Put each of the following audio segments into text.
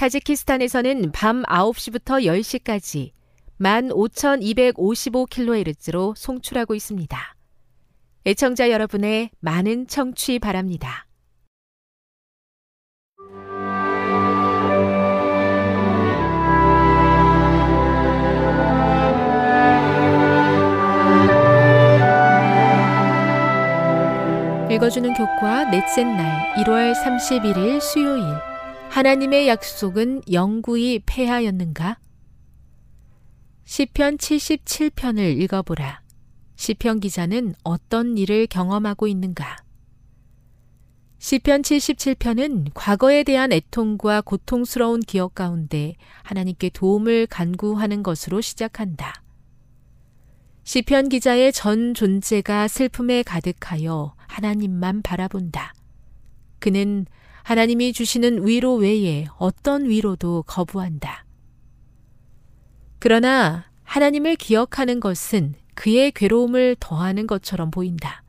타지키스탄에서는 밤 9시부터 10시까지 15,255kHz로 송출하고 있습니다. 애청자 여러분의 많은 청취 바랍니다. 읽어주는 교과 넷째 날 1월 31일 수요일 하나님의 약속은 영구히 폐하였는가? 시편 77편을 읽어보라. 시편 기자는 어떤 일을 경험하고 있는가? 시편 77편은 과거에 대한 애통과 고통스러운 기억 가운데 하나님께 도움을 간구하는 것으로 시작한다. 시편 기자의 전 존재가 슬픔에 가득하여 하나님만 바라본다. 그는 하나님이 주시는 위로 외에 어떤 위로도 거부한다. 그러나 하나님을 기억하는 것은 그의 괴로움을 더하는 것처럼 보인다.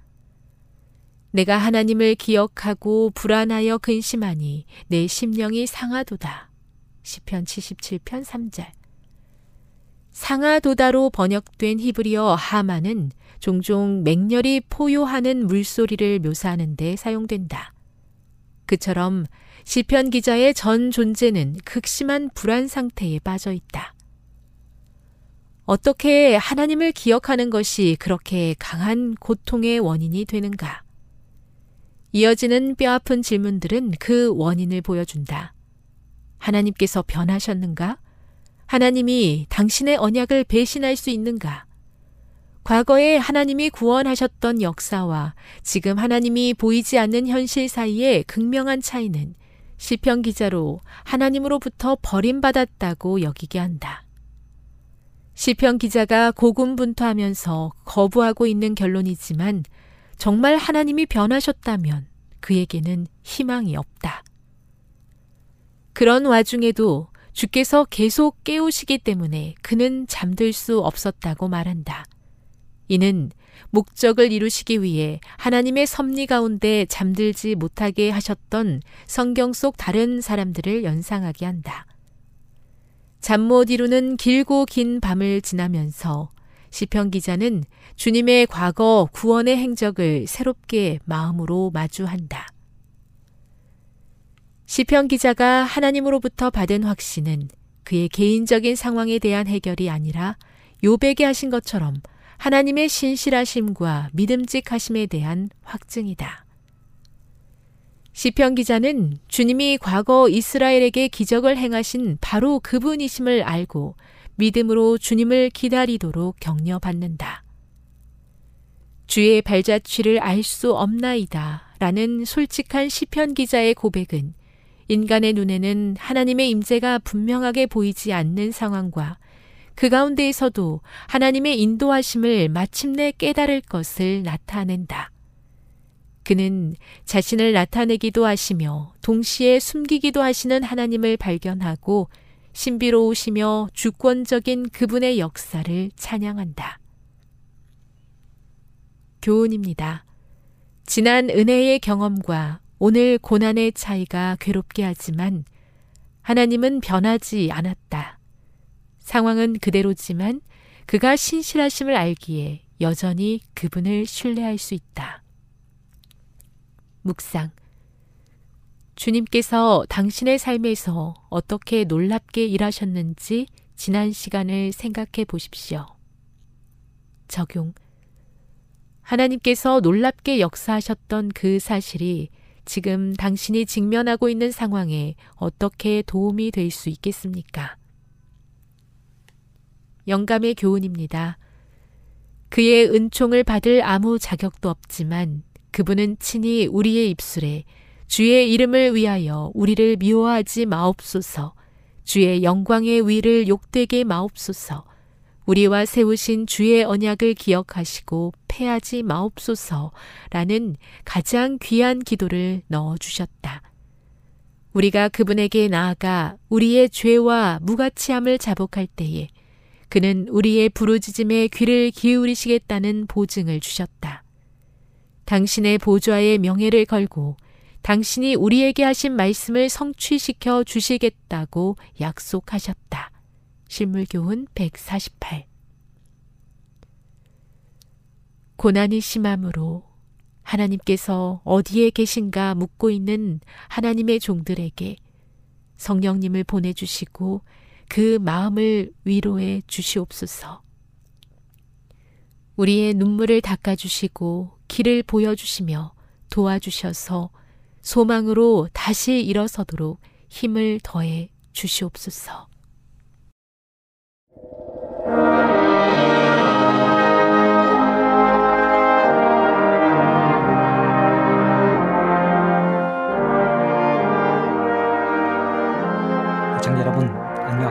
내가 하나님을 기억하고 불안하여 근심하니 내 심령이 상하도다. 시편 77편 3절. 상하도다로 번역된 히브리어 하마는 종종 맹렬히 포효하는 물소리를 묘사하는 데 사용된다. 그처럼 시편 기자의 전 존재는 극심한 불안 상태에 빠져 있다. 어떻게 하나님을 기억하는 것이 그렇게 강한 고통의 원인이 되는가? 이어지는 뼈아픈 질문들은 그 원인을 보여준다. 하나님께서 변하셨는가? 하나님이 당신의 언약을 배신할 수 있는가? 과거에 하나님이 구원하셨던 역사와 지금 하나님이 보이지 않는 현실 사이의 극명한 차이는 시편 기자로 하나님으로부터 버림받았다고 여기게 한다. 시편 기자가 고군분투하면서 거부하고 있는 결론이지만 정말 하나님이 변하셨다면 그에게는 희망이 없다. 그런 와중에도 주께서 계속 깨우시기 때문에 그는 잠들 수 없었다고 말한다. 이는 목적을 이루시기 위해 하나님의 섭리 가운데 잠들지 못하게 하셨던 성경 속 다른 사람들을 연상하게 한다. 잠 못 이루는 길고 긴 밤을 지나면서 시편 기자는 주님의 과거 구원의 행적을 새롭게 마음으로 마주한다. 시편 기자가 하나님으로부터 받은 확신은 그의 개인적인 상황에 대한 해결이 아니라 요백에 하신 것처럼 하나님의 신실하심과 믿음직하심에 대한 확증이다. 시편 기자는 주님이 과거 이스라엘에게 기적을 행하신 바로 그분이심을 알고 믿음으로 주님을 기다리도록 격려받는다. 주의 발자취를 알 수 없나이다. 라는 솔직한 시편 기자의 고백은 인간의 눈에는 하나님의 임재가 분명하게 보이지 않는 상황과 그 가운데에서도 하나님의 인도하심을 마침내 깨달을 것을 나타낸다. 그는 자신을 나타내기도 하시며 동시에 숨기기도 하시는 하나님을 발견하고 신비로우시며 주권적인 그분의 역사를 찬양한다. 교훈입니다. 지난 은혜의 경험과 오늘 고난의 차이가 괴롭게 하지만 하나님은 변하지 않았다. 상황은 그대로지만 그가 신실하심을 알기에 여전히 그분을 신뢰할 수 있다. 묵상. 주님께서 당신의 삶에서 어떻게 놀랍게 일하셨는지 지난 시간을 생각해 보십시오. 적용. 하나님께서 놀랍게 역사하셨던 그 사실이 지금 당신이 직면하고 있는 상황에 어떻게 도움이 될 수 있겠습니까? 영감의 교훈입니다. 그의 은총을 받을 아무 자격도 없지만 그분은 친히 우리의 입술에 주의 이름을 위하여 우리를 미워하지 마옵소서, 주의 영광의 위를 욕되게 마옵소서, 우리와 세우신 주의 언약을 기억하시고 패하지 마옵소서 라는 가장 귀한 기도를 넣어주셨다. 우리가 그분에게 나아가 우리의 죄와 무가치함을 자복할 때에 그는 우리의 부르짖음에 귀를 기울이시겠다는 보증을 주셨다. 당신의 보좌의 명예를 걸고 당신이 우리에게 하신 말씀을 성취시켜 주시겠다고 약속하셨다. 실물교훈 148 고난이 심함으로 하나님께서 어디에 계신가 묻고 있는 하나님의 종들에게 성령님을 보내주시고 그 마음을 위로해 주시옵소서. 우리의 눈물을 닦아주시고 길을 보여주시며 도와주셔서 소망으로 다시 일어서도록 힘을 더해 주시옵소서.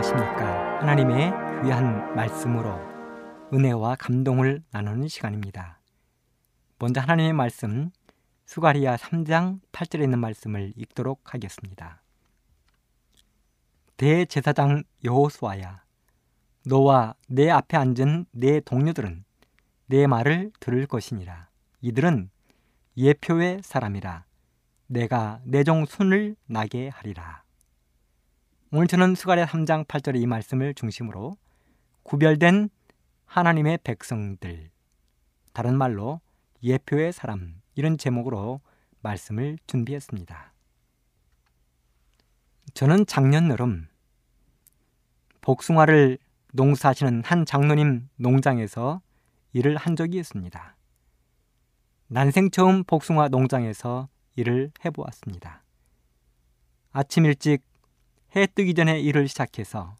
안녕하십니까? 하나님의 귀한 말씀으로 은혜와 감동을 나누는 시간입니다. 먼저 하나님의 말씀 수가리아 3장 8절에 있는 말씀을 읽도록 하겠습니다. 대제사장 여호수아야 너와 내 앞에 앉은 내 동료들은 내 말을 들을 것이니라. 이들은 예표의 사람이라. 내가 내 종 순을 나게 하리라 오늘 저는 수가랴 3장 8절의 이 말씀을 중심으로 구별된 하나님의 백성들, 다른 말로 예표의 사람 이런 제목으로 말씀을 준비했습니다. 저는 작년 여름 복숭아를 농사하시는 한 장로님 농장에서 일을 한 적이 있습니다. 난생 처음 복숭아 농장에서 일을 해보았습니다. 아침 일찍 해 뜨기 전에 일을 시작해서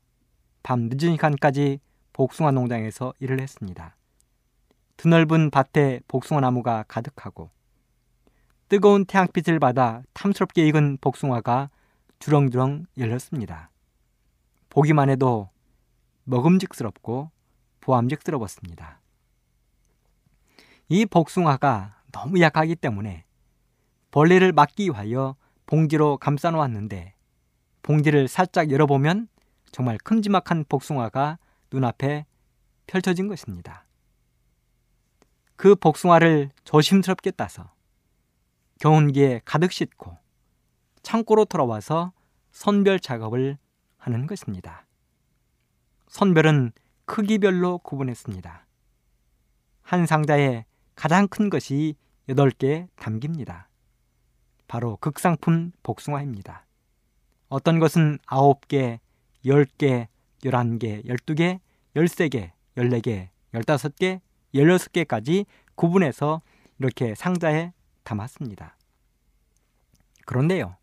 밤 늦은 시간까지 복숭아 농장에서 일을 했습니다. 드넓은 밭에 복숭아 나무가 가득하고 뜨거운 태양빛을 받아 탐스럽게 익은 복숭아가 주렁주렁 열렸습니다. 보기만 해도 먹음직스럽고 보암직스러웠습니다. 이 복숭아가 너무 약하기 때문에 벌레를 막기 위하여 봉지로 감싸 놓았는데 봉지를 살짝 열어보면 정말 큼지막한 복숭아가 눈앞에 펼쳐진 것입니다. 그 복숭아를 조심스럽게 따서 경운기에 가득 싣고 창고로 돌아와서 선별 작업을 하는 것입니다. 선별은 크기별로 구분했습니다. 한 상자에 가장 큰 것이 8개 담깁니다. 바로 극상품 복숭아입니다. 어떤 것은 9개, 10개, 11개, 12개, 13개, 14개, 15개, 16개까지 구분해서 이렇게 상자에 담았습니다. 그런데요.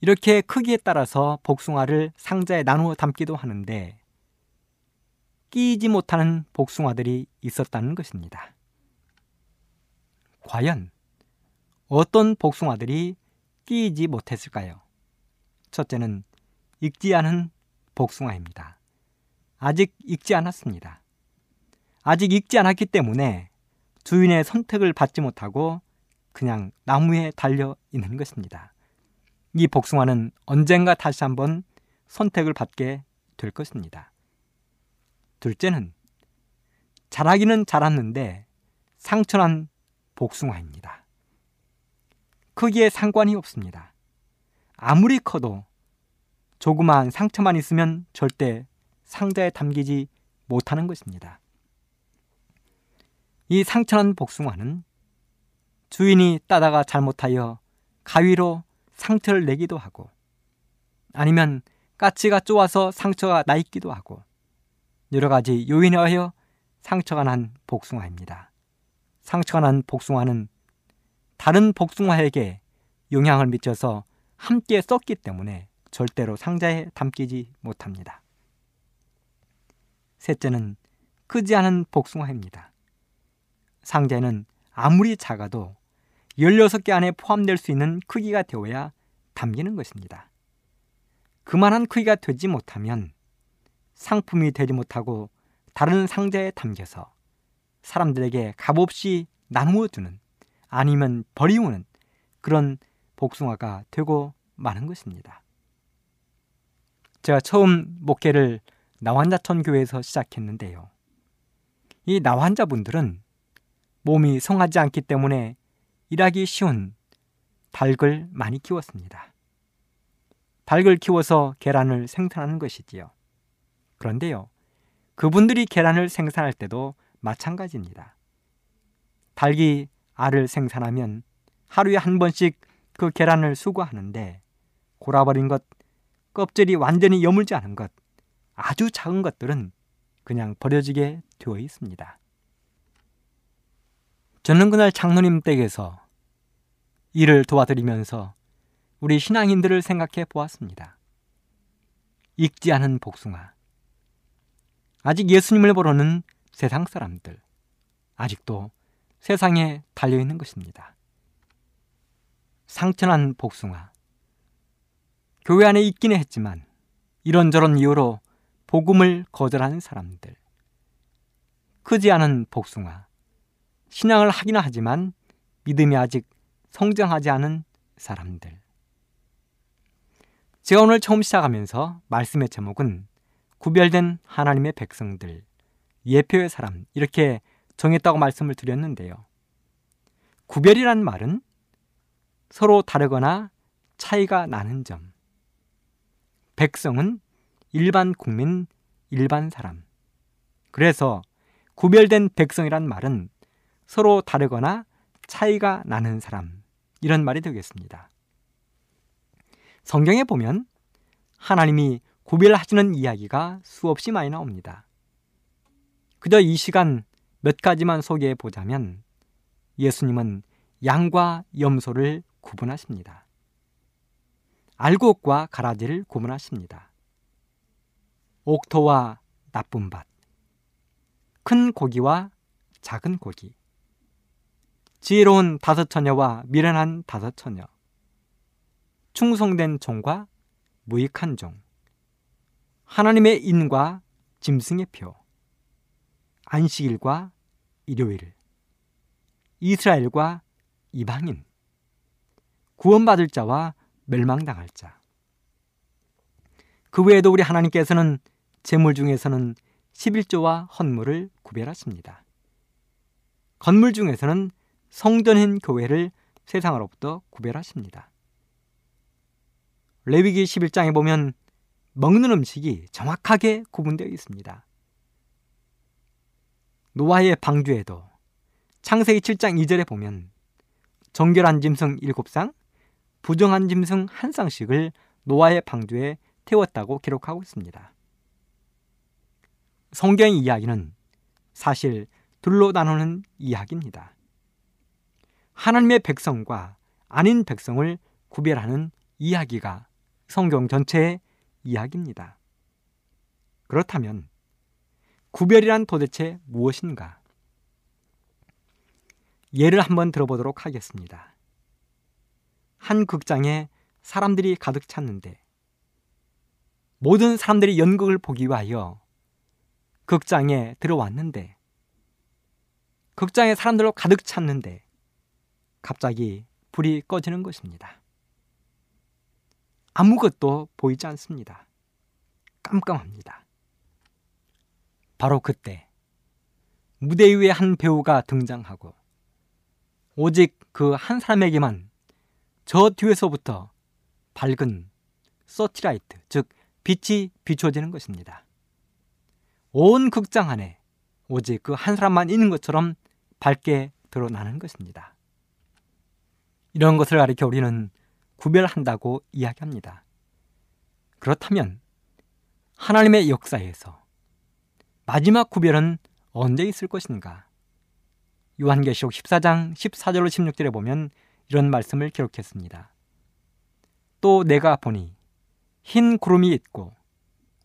이렇게 크기에 따라서 복숭아를 상자에 나누어 담기도 하는데 끼지 못하는 복숭아들이 있었다는 것입니다. 과연 어떤 복숭아들이 끼지 못했을까요? 첫째는 익지 않은 복숭아입니다. 아직 익지 않았습니다. 아직 익지 않았기 때문에 주인의 선택을 받지 못하고 그냥 나무에 달려 있는 것입니다. 이 복숭아는 언젠가 다시 한번 선택을 받게 될 것입니다. 둘째는 자라기는 자랐는데 상처난 복숭아입니다. 크기에 상관이 없습니다. 아무리 커도 조그마한 상처만 있으면 절대 상자에 담기지 못하는 것입니다. 이 상처난 복숭아는 주인이 따다가 잘못하여 가위로 상처를 내기도 하고 아니면 까치가 쪼아서 상처가 나 있기도 하고 여러 가지 요인에 의하여 상처가 난 복숭아입니다. 상처가 난 복숭아는 다른 복숭아에게 영향을 미쳐서 함께 썩기 때문에 절대로 상자에 담기지 못합니다. 셋째는 크지 않은 복숭아입니다. 상자에는 아무리 작아도 16개 안에 포함될 수 있는 크기가 되어야 담기는 것입니다. 그만한 크기가 되지 못하면 상품이 되지 못하고 다른 상자에 담겨서 사람들에게 값없이 나누어 주는 아니면 버리우는 그런 복숭아가 되고 마는 것입니다. 제가 처음 목회를 나환자천 교회에서 시작했는데요. 이 나환자분들은 몸이 성하지 않기 때문에 일하기 쉬운 닭을 많이 키웠습니다. 닭을 키워서 계란을 생산하는 것이지요. 그런데요, 그분들이 계란을 생산할 때도 마찬가지입니다. 닭이 알을 생산하면 하루에 한 번씩 그 계란을 수거하는데 골아버린 것, 껍질이 완전히 여물지 않은 것, 아주 작은 것들은 그냥 버려지게 되어 있습니다. 저는 그날 장로님 댁에서 일을 도와드리면서 우리 신앙인들을 생각해 보았습니다. 익지 않은 복숭아. 아직 예수님을 보러는 세상 사람들. 아직도 세상에 달려 있는 것입니다. 상처난 복숭아. 교회 안에 있기는 했지만 이런저런 이유로 복음을 거절하는 사람들. 크지 않은 복숭아. 신앙을 하기는 하지만 믿음이 아직 성장하지 않은 사람들. 제가 오늘 처음 시작하면서 말씀의 제목은 구별된 하나님의 백성들, 예표의 사람, 이렇게 정했다고 말씀을 드렸는데요. 구별이란 말은 서로 다르거나 차이가 나는 점. 백성은 일반 국민, 일반 사람. 그래서 구별된 백성이란 말은 서로 다르거나 차이가 나는 사람. 이런 말이 되겠습니다. 성경에 보면 하나님이 구별하시는 이야기가 수없이 많이 나옵니다. 그저 이 시간 몇 가지만 소개해 보자면 예수님은 양과 염소를 구분하십니다. 알곡과 가라지를 구분하십니다. 옥토와 나쁜 밭, 큰 고기와 작은 고기, 지혜로운 다섯 처녀와 미련한 다섯 처녀, 충성된 종과 무익한 종, 하나님의 인과 짐승의 표, 안식일과 일요일, 이스라엘과 이방인, 구원받을 자와 멸망당할 자. 그 외에도 우리 하나님께서는 재물 중에서는 11조와 헌물을 구별하십니다. 건물 중에서는 성전인 교회를 세상으로부터 구별하십니다. 레위기 11장에 보면 먹는 음식이 정확하게 구분되어 있습니다. 노아의 방주에도 창세기 7장 2절에 보면 정결한 짐승 7쌍, 부정한 짐승 한 쌍씩을 노아의 방주에 태웠다고 기록하고 있습니다. 성경의 이야기는 사실 둘로 나누는 이야기입니다. 하나님의 백성과 아닌 백성을 구별하는 이야기가 성경 전체의 이야기입니다. 그렇다면 구별이란 도대체 무엇인가? 예를 한번 들어보도록 하겠습니다. 한 극장에 사람들이 가득 찼는데 모든 사람들이 연극을 보기 위하여 극장에 들어왔는데 극장에 사람들로 가득 찼는데 갑자기 불이 꺼지는 것입니다. 아무것도 보이지 않습니다. 깜깜합니다. 바로 그때 무대 위에 한 배우가 등장하고 오직 그 한 사람에게만 저 뒤에서부터 밝은 서티라이트, 즉 빛이 비춰지는 것입니다. 온 극장 안에 오직 그 한 사람만 있는 것처럼 밝게 드러나는 것입니다. 이런 것을 가리켜 우리는 구별한다고 이야기합니다. 그렇다면 하나님의 역사에서 마지막 구별은 언제 있을 것인가? 요한계시록 14장 14절로 16절에 보면 이런 말씀을 기록했습니다. 또 내가 보니 흰 구름이 있고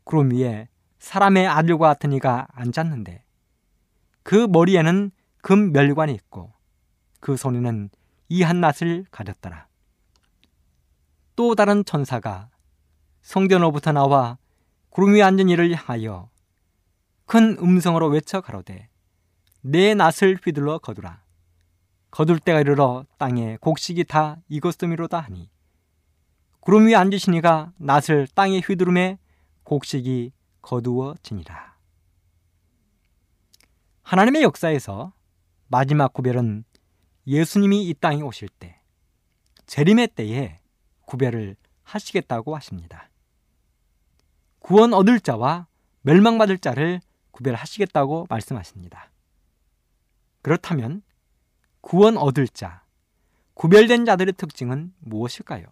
구름 위에 사람의 아들과 같은 이가 앉았는데 그 머리에는 금 멸관이 있고 그 손에는 이 한낫을 가졌더라. 또 다른 천사가 성전으로부터 나와 구름 위에 앉은 이를 향하여 큰 음성으로 외쳐 가로되 내 낫을 휘둘러 거두라. 거둘 때가 이르러 땅에 곡식이 다 익었음이로다 하니 구름 위에 앉으시니가 낫을 땅에 휘두름에 곡식이 거두어지니라. 하나님의 역사에서 마지막 구별은 예수님이 이 땅에 오실 때 재림의 때에 구별을 하시겠다고 하십니다. 구원 얻을 자와 멸망받을 자를 구별하시겠다고 말씀하십니다. 그렇다면 구원 얻을 자, 구별된 자들의 특징은 무엇일까요?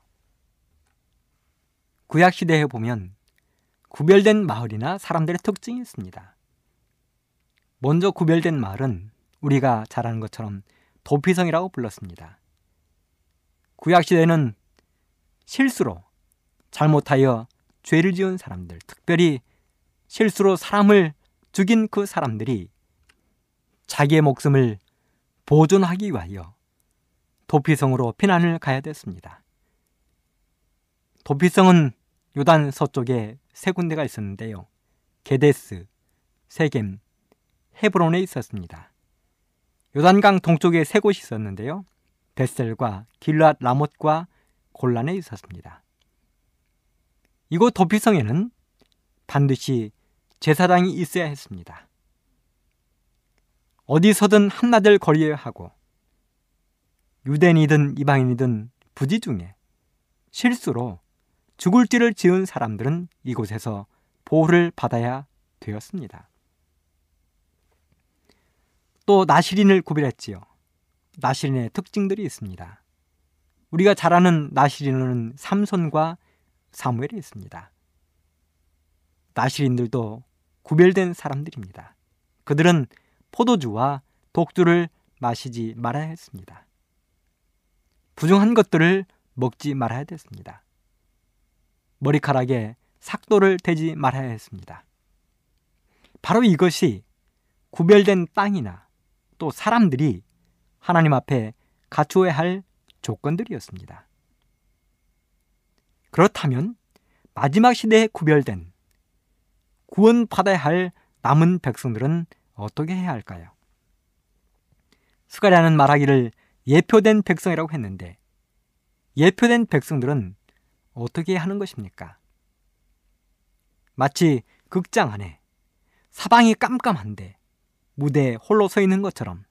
구약 시대에 보면 구별된 마을이나 사람들의 특징이 있습니다. 먼저 구별된 마을은 우리가 잘 아는 것처럼 도피성이라고 불렀습니다. 구약 시대는 실수로 잘못하여 죄를 지은 사람들, 특별히 실수로 사람을 죽인 그 사람들이 자기의 목숨을 보존하기 위하여 도피성으로 피난을 가야 됐습니다. 도피성은 요단 서쪽에 세 군데가 있었는데요. 게데스, 세겜, 헤브론에 있었습니다. 요단강 동쪽에 세 곳이 있었는데요. 베셀과 길랏 라못과 골란에 있었습니다. 이곳 도피성에는 반드시 제사장이 있어야 했습니다. 어디서든 한나절 거리에 하고 유대인이든 이방인이든 부지 중에 실수로 죽을 띠를 지은 사람들은 이곳에서 보호를 받아야 되었습니다. 또 나시린을 구별했지요. 나시린의 특징들이 있습니다. 우리가 잘 아는 나시린은 삼손과 사무엘이 있습니다. 나시린들도 구별된 사람들입니다. 그들은 포도주와 독주를 마시지 말아야 했습니다. 부정한 것들을 먹지 말아야 됐습니다. 머리카락에 삭도를 대지 말아야 했습니다. 바로 이것이 구별된 땅이나 또 사람들이 하나님 앞에 갖추어야 할 조건들이었습니다. 그렇다면 마지막 시대에 구별된 구원받아야 할 남은 백성들은 어떻게 해야 할까요? 스가랴는 말하기를 예표된 백성이라고 했는데 예표된 백성들은 어떻게 하는 것입니까? 마치 극장 안에 사방이 깜깜한데 무대에 홀로 서 있는 것처럼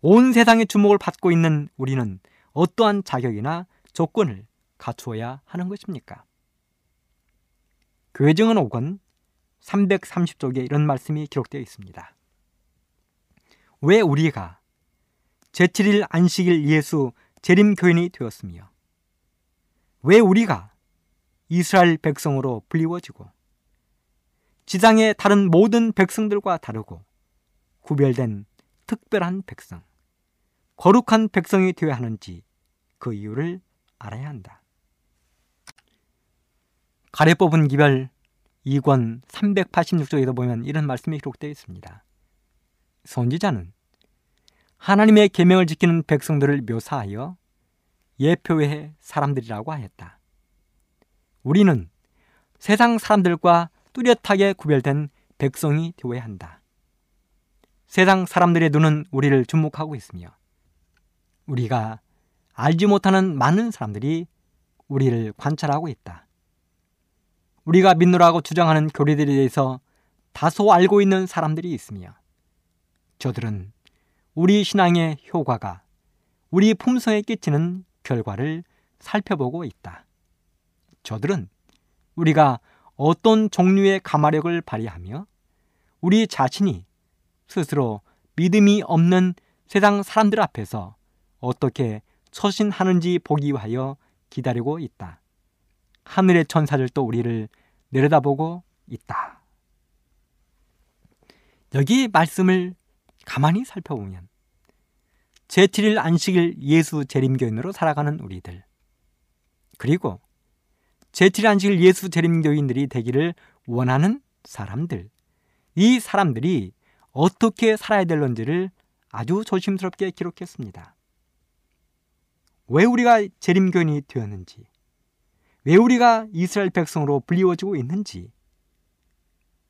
온 세상의 주목을 받고 있는 우리는 어떠한 자격이나 조건을 갖추어야 하는 것입니까? 교회증은 5권 330쪽에 이런 말씀이 기록되어 있습니다. 왜 우리가 제7일 안식일 예수 재림 교인이 되었으며 왜 우리가 이스라엘 백성으로 불리워지고 지상의 다른 모든 백성들과 다르고 구별된 특별한 백성, 거룩한 백성이 되어야 하는지 그 이유를 알아야 한다. 가래 뽑은 기별 2권 386쪽에도 보면 이런 말씀이 기록되어 있습니다. 선지자는 하나님의 계명을 지키는 백성들을 묘사하여 예표의 사람들이라고 하였다. 우리는 세상 사람들과 뚜렷하게 구별된 백성이 되어야 한다. 세상 사람들의 눈은 우리를 주목하고 있으며 우리가 알지 못하는 많은 사람들이 우리를 관찰하고 있다. 우리가 믿노라고 주장하는 교리들에 대해서 다소 알고 있는 사람들이 있으며 저들은 우리 신앙의 효과가 우리 품성에 끼치는 결과를 살펴보고 있다. 저들은 우리가 어떤 종류의 가마력을 발휘하며 우리 자신이 스스로 믿음이 없는 세상 사람들 앞에서 어떻게 처신하는지 보기 위하여 기다리고 있다. 하늘의 천사들도 우리를 내려다보고 있다. 여기 말씀을 가만히 살펴보면 제7일 안식일 예수 재림교인으로 살아가는 우리들 그리고 제7일 안식일 예수 재림교인들이 되기를 원하는 사람들 이 사람들이 어떻게 살아야 될런지를 아주 조심스럽게 기록했습니다. 왜 우리가 재림교인이 되었는지 왜 우리가 이스라엘 백성으로 불리워지고 있는지,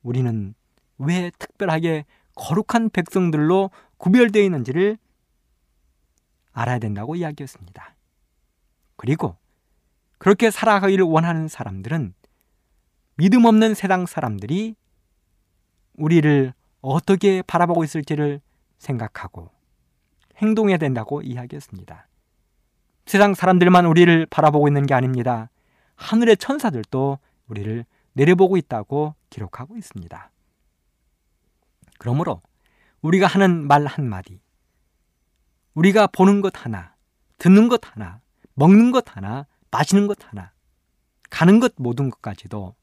우리는 왜 특별하게 거룩한 백성들로 구별되어 있는지를 알아야 된다고 이야기했습니다. 그리고 그렇게 살아가기를 원하는 사람들은 믿음 없는 세상 사람들이 우리를 어떻게 바라보고 있을지를 생각하고 행동해야 된다고 이야기했습니다. 세상 사람들만 우리를 바라보고 있는 게 아닙니다. 하늘의 천사들도 우리를 내려보고 있다고 기록하고 있습니다. 그러므로 우리가 하는 말 한마디, 우리가 보는 것 하나, 듣는 것 하나, 먹는 것 하나, 마시는 것 하나, 가는 것 모든 것까지도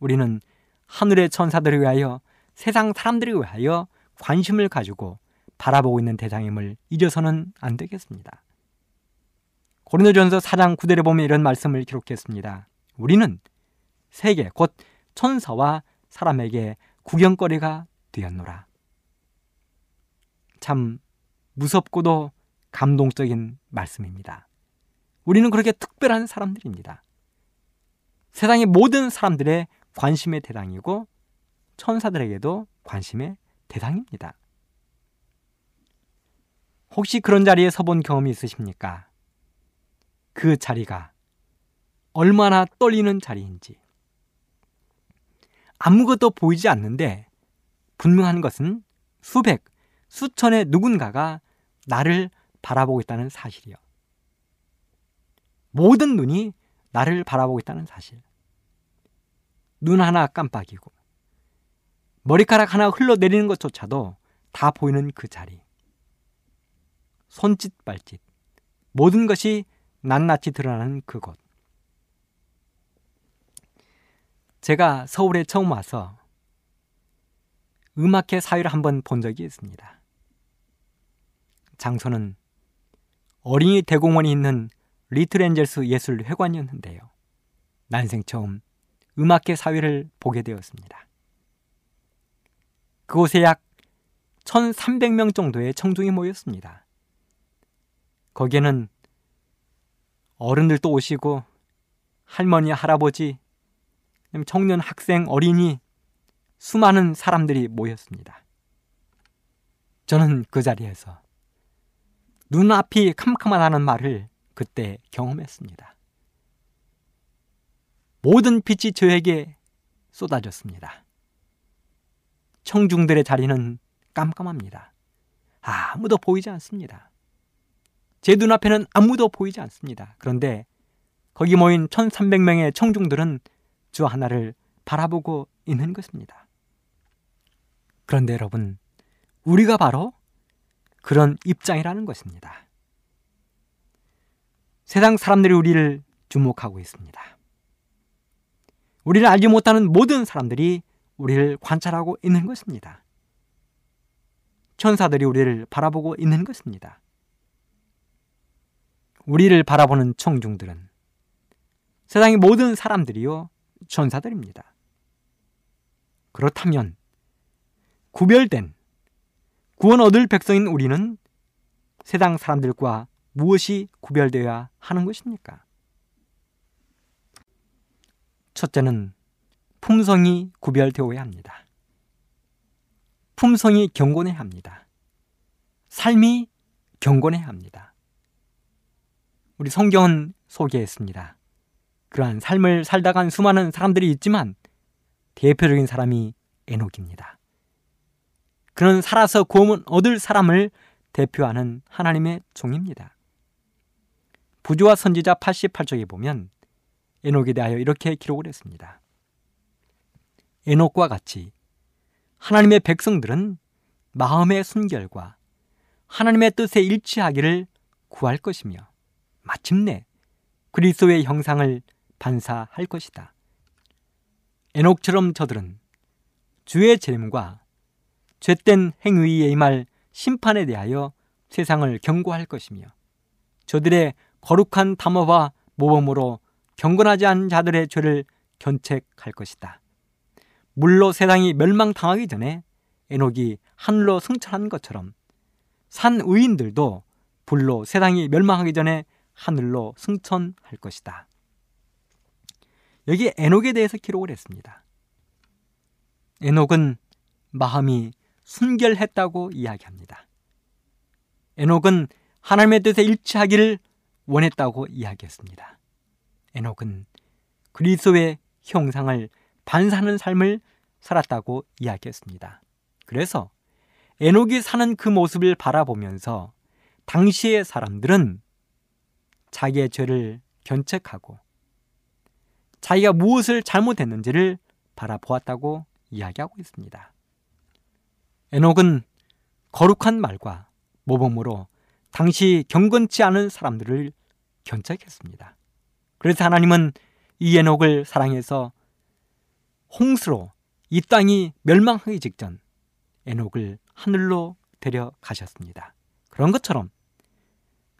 우리는 하늘의 천사들을 위하여 세상 사람들을 위하여 관심을 가지고 바라보고 있는 대상임을 잊어서는 안 되겠습니다. 고린도전서 4장 9절에 보면 이런 말씀을 기록했습니다. 우리는 세계 곧 천사와 사람에게 구경거리가 되었노라. 참 무섭고도 감동적인 말씀입니다. 우리는 그렇게 특별한 사람들입니다. 세상의 모든 사람들의 관심의 대상이고 천사들에게도 관심의 대상입니다. 혹시 그런 자리에 서본 경험이 있으십니까? 그 자리가 얼마나 떨리는 자리인지. 아무것도 보이지 않는데 분명한 것은 수백, 수천의 누군가가 나를 바라보고 있다는 사실이요. 모든 눈이 나를 바라보고 있다는 사실. 눈 하나 깜빡이고 머리카락 하나 흘러내리는 것조차도 다 보이는 그 자리. 손짓 발짓 모든 것이 낱낱이 드러나는 그곳. 제가 서울에 처음 와서 음악회 사회를 한번 본 적이 있습니다. 장소는 어린이 대공원이 있는 리틀 엔젤스 예술회관이었는데요. 난생 처음 음악회 사회를 보게 되었습니다. 그곳에 약 1300명 정도의 청중이 모였습니다. 거기에는 어른들도 오시고 할머니, 할아버지, 청년, 학생, 어린이 수많은 사람들이 모였습니다. 저는 그 자리에서 눈앞이 캄캄하다는 말을 그때 경험했습니다. 모든 빛이 저에게 쏟아졌습니다. 청중들의 자리는 깜깜합니다. 아무도 보이지 않습니다. 제 눈앞에는 아무도 보이지 않습니다. 그런데 거기 모인 1300명의 청중들은 주 하나를 바라보고 있는 것입니다. 그런데 여러분, 우리가 바로 그런 입장이라는 것입니다. 세상 사람들이 우리를 주목하고 있습니다. 우리를 알지 못하는 모든 사람들이 우리를 관찰하고 있는 것입니다. 천사들이 우리를 바라보고 있는 것입니다. 우리를 바라보는 청중들은 세상의 모든 사람들이요 천사들입니다. 그렇다면 구별된 구원 얻을 백성인 우리는 세상 사람들과 무엇이 구별되어야 하는 것입니까? 첫째는 품성이 구별되어야 합니다. 품성이 경건해야 합니다. 삶이 경건해야 합니다. 우리 성경은 소개했습니다. 그러한 삶을 살다 간 수많은 사람들이 있지만 대표적인 사람이 에녹입니다. 그런 살아서 구원 얻을 사람을 대표하는 하나님의 종입니다. 부조와 선지자 88쪽에 보면 에녹에 대하여 이렇게 기록을 했습니다. 에녹과 같이 하나님의 백성들은 마음의 순결과 하나님의 뜻에 일치하기를 구할 것이며 마침내 그리스도의 형상을 반사할 것이다. 에녹처럼 저들은 주의 재림과 죄된 행위에 임할 심판에 대하여 세상을 경고할 것이며 저들의 거룩한 담화와 모범으로 경건하지 않은 자들의 죄를 견책할 것이다. 물로 세상이 멸망당하기 전에 에녹이 하늘로 승천한 것처럼 산 의인들도 불로 세상이 멸망하기 전에 하늘로 승천할 것이다. 여기 에녹에 대해서 기록을 했습니다. 에녹은 마음이 순결했다고 이야기합니다. 에녹은 하나님의 뜻에 일치하기를 원했다고 이야기했습니다. 에녹은 그리스도의 형상을 반사하는 삶을 살았다고 이야기했습니다. 그래서 에녹이 사는 그 모습을 바라보면서 당시의 사람들은 자기의 죄를 견책하고 자기가 무엇을 잘못했는지를 바라보았다고 이야기하고 있습니다. 에녹은 거룩한 말과 모범으로 당시 경건치 않은 사람들을 견책했습니다. 그래서 하나님은 이 에녹을 사랑해서 홍수로 이 땅이 멸망하기 직전 에녹을 하늘로 데려가셨습니다. 그런 것처럼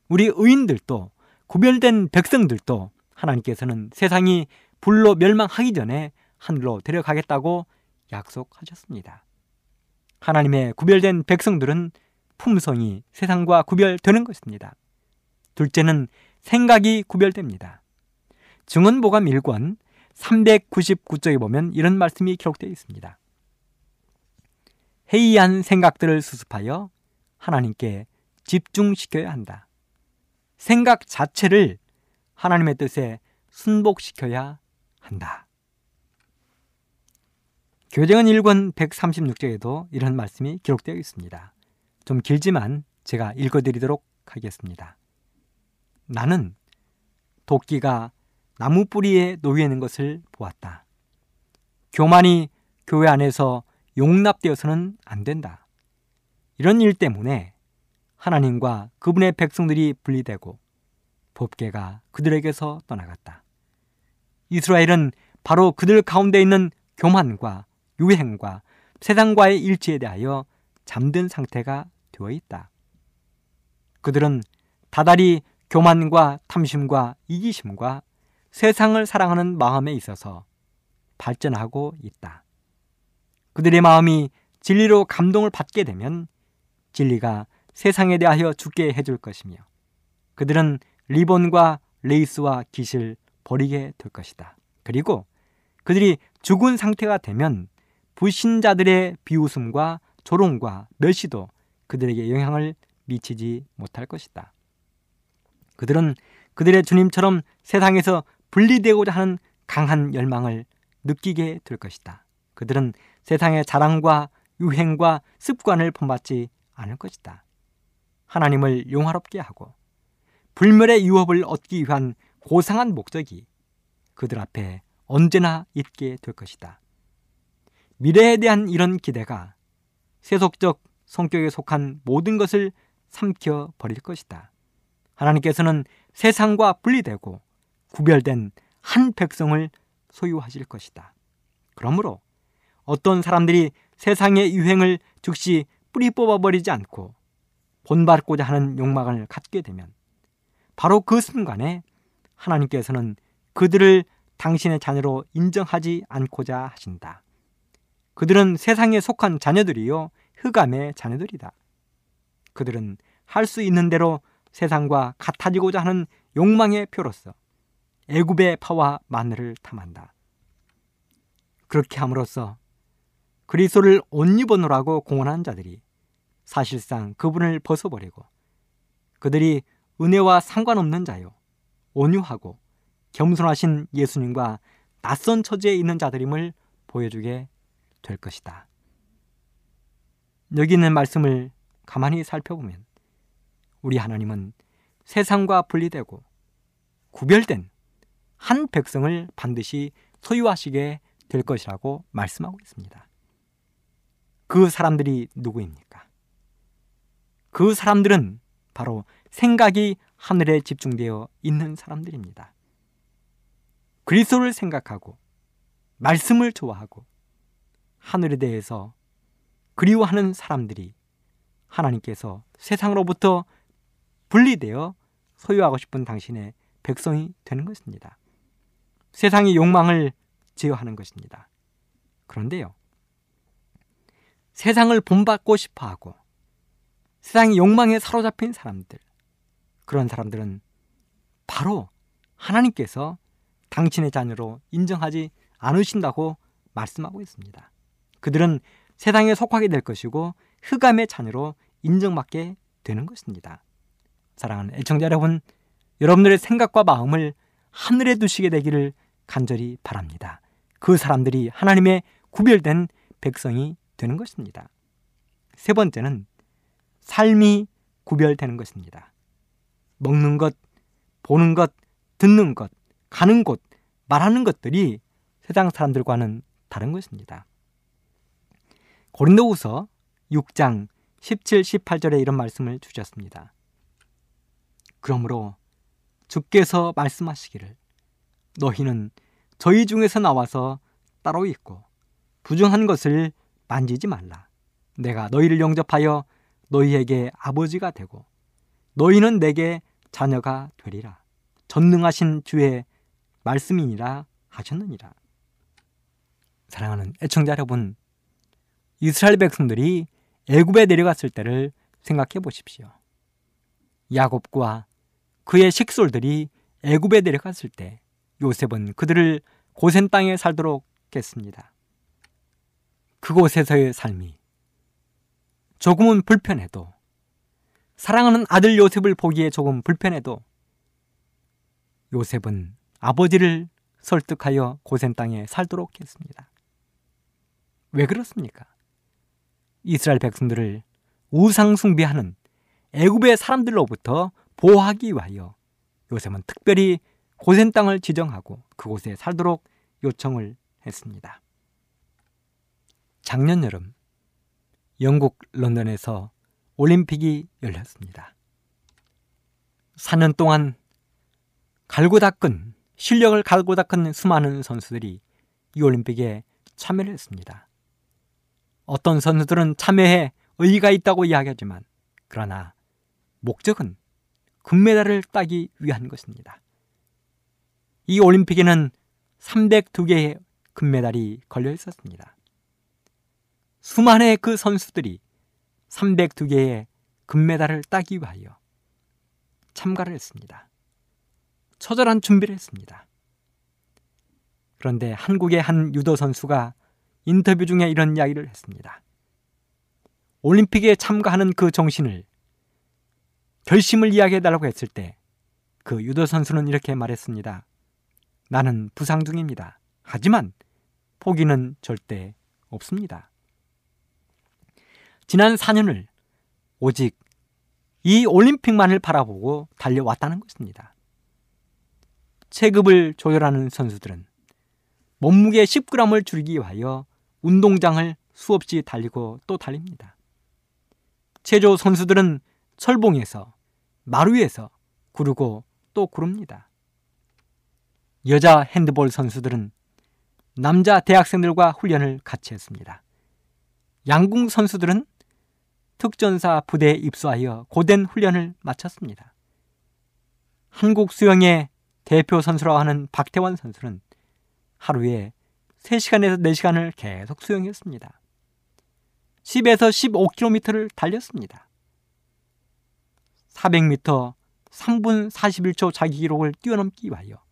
우리 의인들도 구별된 백성들도 하나님께서는 세상이 불로 멸망하기 전에 하늘로 데려가겠다고 약속하셨습니다. 하나님의 구별된 백성들은 품성이 세상과 구별되는 것입니다. 둘째는 생각이 구별됩니다. 증언보감 1권 399쪽에 보면 이런 말씀이 기록되어 있습니다. 해이한 생각들을 수습하여 하나님께 집중시켜야 한다. 생각 자체를 하나님의 뜻에 순복시켜야 한다. 교정은 1권 136쪽에도 이런 말씀이 기록되어 있습니다. 좀 길지만 제가 읽어드리도록 하겠습니다. 나는 도끼가 나무 뿌리에 놓여 있는 것을 보았다. 교만이 교회 안에서 용납되어서는 안 된다. 이런 일 때문에 하나님과 그분의 백성들이 분리되고 법계가 그들에게서 떠나갔다. 이스라엘은 바로 그들 가운데 있는 교만과 유행과 세상과의 일치에 대하여 잠든 상태가 되어 있다. 그들은 다달이 교만과 탐심과 이기심과 세상을 사랑하는 마음에 있어서 발전하고 있다. 그들의 마음이 진리로 감동을 받게 되면 진리가 세상에 대하여 죽게 해줄 것이며 그들은 리본과 레이스와 깃을 버리게 될 것이다. 그리고 그들이 죽은 상태가 되면 불신자들의 비웃음과 조롱과 멸시도 그들에게 영향을 미치지 못할 것이다. 그들은 그들의 주님처럼 세상에서 분리되고자 하는 강한 열망을 느끼게 될 것이다. 그들은 세상의 자랑과 유행과 습관을 본받지 않을 것이다. 하나님을 용화롭게 하고 불멸의 유업을 얻기 위한 고상한 목적이 그들 앞에 언제나 있게 될 것이다. 미래에 대한 이런 기대가 세속적 성격에 속한 모든 것을 삼켜 버릴 것이다. 하나님께서는 세상과 분리되고 구별된 한 백성을 소유하실 것이다. 그러므로 어떤 사람들이 세상의 유행을 즉시 뿌리 뽑아버리지 않고 본받고자 하는 욕망을 갖게 되면 바로 그 순간에 하나님께서는 그들을 당신의 자녀로 인정하지 않고자 하신다. 그들은 세상에 속한 자녀들이요 흑암의 자녀들이다. 그들은 할 수 있는 대로 세상과 같아지고자 하는 욕망의 표로서 애굽의 파와 마늘을 탐한다. 그렇게 함으로써 그리스도를 옷 입어노라고 공언한 자들이 사실상 그분을 벗어버리고 그들이 은혜와 상관없는 자요 온유하고 겸손하신 예수님과 낯선 처지에 있는 자들임을 보여주게 될 것이다. 여기 있는 말씀을 가만히 살펴보면 우리 하나님은 세상과 분리되고 구별된 한 백성을 반드시 소유하시게 될 것이라고 말씀하고 있습니다. 그 사람들이 누구입니까? 그 사람들은 바로 생각이 하늘에 집중되어 있는 사람들입니다. 그리스도를 생각하고 말씀을 좋아하고 하늘에 대해서 그리워하는 사람들이 하나님께서 세상으로부터 분리되어 소유하고 싶은 당신의 백성이 되는 것입니다. 세상의 욕망을 제어하는 것입니다. 그런데요. 세상을 본받고 싶어 하고 세상의 욕망에 사로잡힌 사람들, 그런 사람들은 바로 하나님께서 당신의 자녀로 인정하지 않으신다고 말씀하고 있습니다. 그들은 세상에 속하게 될 것이고 흑암의 자녀로 인정받게 되는 것입니다. 사랑하는 애청자 여러분, 여러분들의 생각과 마음을 하늘에 두시게 되기를 간절히 바랍니다. 그 사람들이 하나님의 구별된 백성이 되는 것입니다. 세 번째는 삶이 구별되는 것입니다. 먹는 것, 보는 것, 듣는 것, 가는 곳, 말하는 것들이 세상 사람들과는 다른 것입니다. 고린도후서 6장 17, 18절에 이런 말씀을 주셨습니다. 그러므로 주께서 말씀하시기를 너희는 저희 중에서 나와서 따로 있고 부정한 것을 만지지 말라. 내가 너희를 영접하여 너희에게 아버지가 되고 너희는 내게 자녀가 되리라. 전능하신 주의 말씀이니라 하셨느니라. 사랑하는 애청자 여러분, 이스라엘 백성들이 애굽에 내려갔을 때를 생각해 보십시오. 야곱과 그의 식솔들이 애굽에 내려갔을 때 요셉은 그들을 고센 땅에 살도록 했습니다. 그곳에서의 삶이 조금은 불편해도 사랑하는 아들 요셉을 보기에 조금 불편해도 요셉은 아버지를 설득하여 고센 땅에 살도록 했습니다. 왜 그렇습니까? 이스라엘 백성들을 우상 숭배하는 애굽의 사람들로부터 보호하기 위하여 요셉은 특별히 고센 땅을 지정하고 그곳에 살도록 요청을 했습니다. 작년 여름 영국 런던에서 올림픽이 열렸습니다. 4년 동안 갈고 닦은 실력을 갈고 닦은 수많은 선수들이 이 올림픽에 참여를 했습니다. 어떤 선수들은 참여해 의의가 있다고 이야기하지만 그러나 목적은 금메달을 따기 위한 것입니다. 이 올림픽에는 302개의 금메달이 걸려 있었습니다. 수많은 그 선수들이 302개의 금메달을 따기 위하여 참가를 했습니다. 처절한 준비를 했습니다. 그런데 한국의 한 유도 선수가 인터뷰 중에 이런 이야기를 했습니다. 올림픽에 참가하는 그 정신을 결심을 이야기해달라고 했을 때 그 유도 선수는 이렇게 말했습니다. 나는 부상 중입니다. 하지만 포기는 절대 없습니다. 지난 4년을 오직 이 올림픽만을 바라보고 달려왔다는 것입니다. 체급을 조절하는 선수들은 몸무게 10g을 줄이기 위하여 운동장을 수없이 달리고 또 달립니다. 체조 선수들은 철봉에서 마루에서 구르고 또 구릅니다. 여자 핸드볼 선수들은 남자 대학생들과 훈련을 같이 했습니다. 양궁 선수들은 특전사 부대에 입소하여 고된 훈련을 마쳤습니다. 한국 수영의 대표 선수라고 하는 박태환 선수는 하루에 3시간에서 4시간을 계속 수영했습니다. 10에서 15km를 달렸습니다. 400m 3분 41초 자기 기록을 뛰어넘기 위하여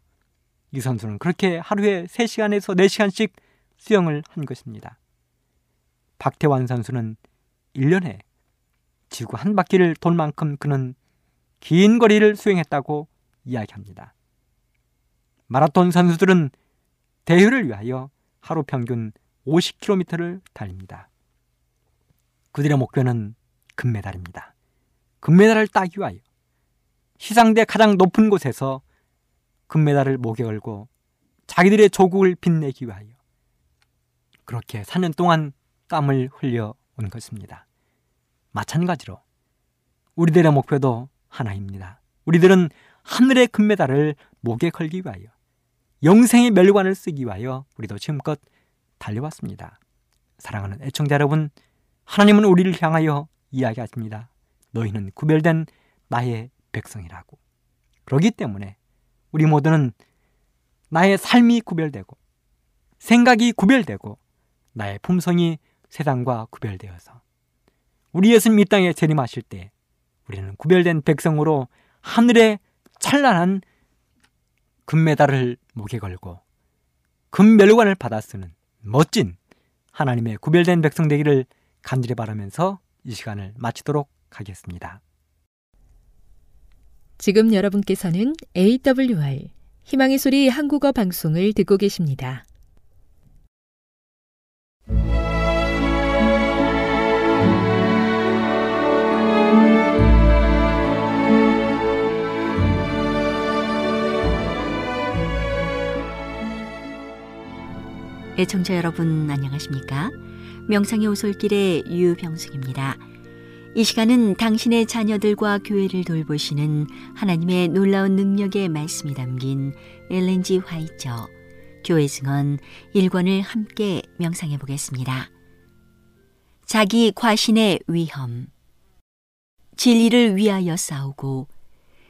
이 선수는 그렇게 하루에 3시간에서 4시간씩 수영을 한 것입니다. 박태환 선수는 1년에 지구 한 바퀴를 돌 만큼 그는 긴 거리를 수행했다고 이야기합니다. 마라톤 선수들은 대회를 위하여 하루 평균 50km를 달립니다. 그들의 목표는 금메달입니다. 금메달을 따기 위하여 시상대 가장 높은 곳에서 금메달을 목에 걸고 자기들의 조국을 빛내기 위하여 그렇게 4년 동안 땀을 흘려 온 것입니다. 마찬가지로 우리들의 목표도 하나입니다. 우리들은 하늘의 금메달을 목에 걸기 위하여 영생의 멸관을 쓰기 위하여 우리도 지금껏 달려왔습니다. 사랑하는 애청자 여러분, 하나님은 우리를 향하여 이야기하십니다. 너희는 구별된 나의 백성이라고. 그러기 때문에 우리 모두는 나의 삶이 구별되고 생각이 구별되고 나의 품성이 세상과 구별되어서 우리 예수님 이 땅에 재림하실 때 우리는 구별된 백성으로 하늘의 찬란한 금메달을 목에 걸고 금멸관을 받아 쓰는 멋진 하나님의 구별된 백성 되기를 간절히 바라면서 이 시간을 마치도록 하겠습니다. 지금 여러분께서는 AWR 희망의 소리 한국어 방송을 듣고 계십니다. 애청자 여러분 안녕하십니까? 명상의 오솔길의 유병숙입니다. 이 시간은 당신의 자녀들과 교회를 돌보시는 하나님의 놀라운 능력의 말씀이 담긴 엘렌지 화이처 교회 증언 1권을 함께 명상해 보겠습니다. 자기 과신의 위험 진리를 위하여 싸우고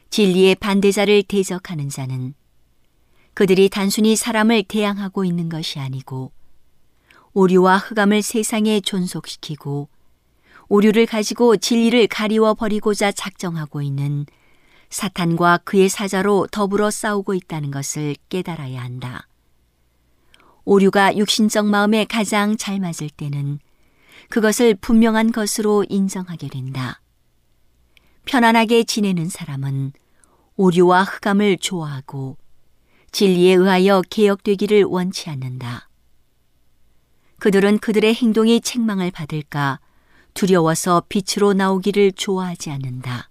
진리의 반대자를 대적하는 자는 그들이 단순히 사람을 대항하고 있는 것이 아니고 오류와 흑암을 세상에 존속시키고 오류를 가지고 진리를 가리워 버리고자 작정하고 있는 사탄과 그의 사자로 더불어 싸우고 있다는 것을 깨달아야 한다. 오류가 육신적 마음에 가장 잘 맞을 때는 그것을 분명한 것으로 인정하게 된다. 편안하게 지내는 사람은 오류와 흑암을 좋아하고 진리에 의하여 개혁되기를 원치 않는다. 그들은 그들의 행동이 책망을 받을까 두려워서 빛으로 나오기를 좋아하지 않는다.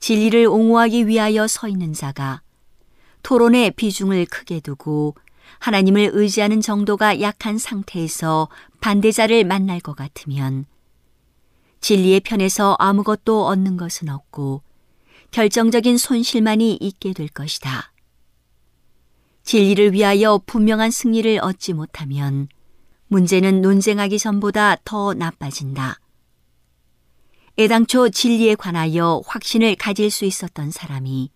진리를 옹호하기 위하여 서 있는 자가 토론의 비중을 크게 두고 하나님을 의지하는 정도가 약한 상태에서 반대자를 만날 것 같으면 진리의 편에서 아무것도 얻는 것은 없고 결정적인 손실만이 있게 될 것이다. 진리를 위하여 분명한 승리를 얻지 못하면 문제는 논쟁하기 전보다 더 나빠진다. 애당초 진리에 관하여 확신을 가질 수 있었던 사람이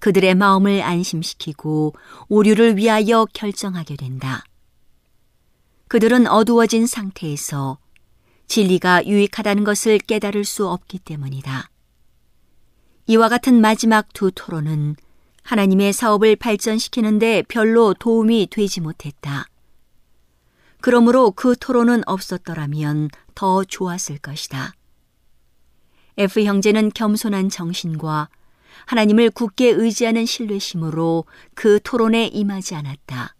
그들의 마음을 안심시키고 오류를 위하여 결정하게 된다. 그들은 어두워진 상태에서 진리가 유익하다는 것을 깨달을 수 없기 때문이다. 이와 같은 마지막 두 토론은 하나님의 사업을 발전시키는데 별로 도움이 되지 못했다. 그러므로 그 토론은 없었더라면 더 좋았을 것이다. F 형제는 겸손한 정신과 하나님을 굳게 의지하는 신뢰심으로 그 토론에 임하지 않았다.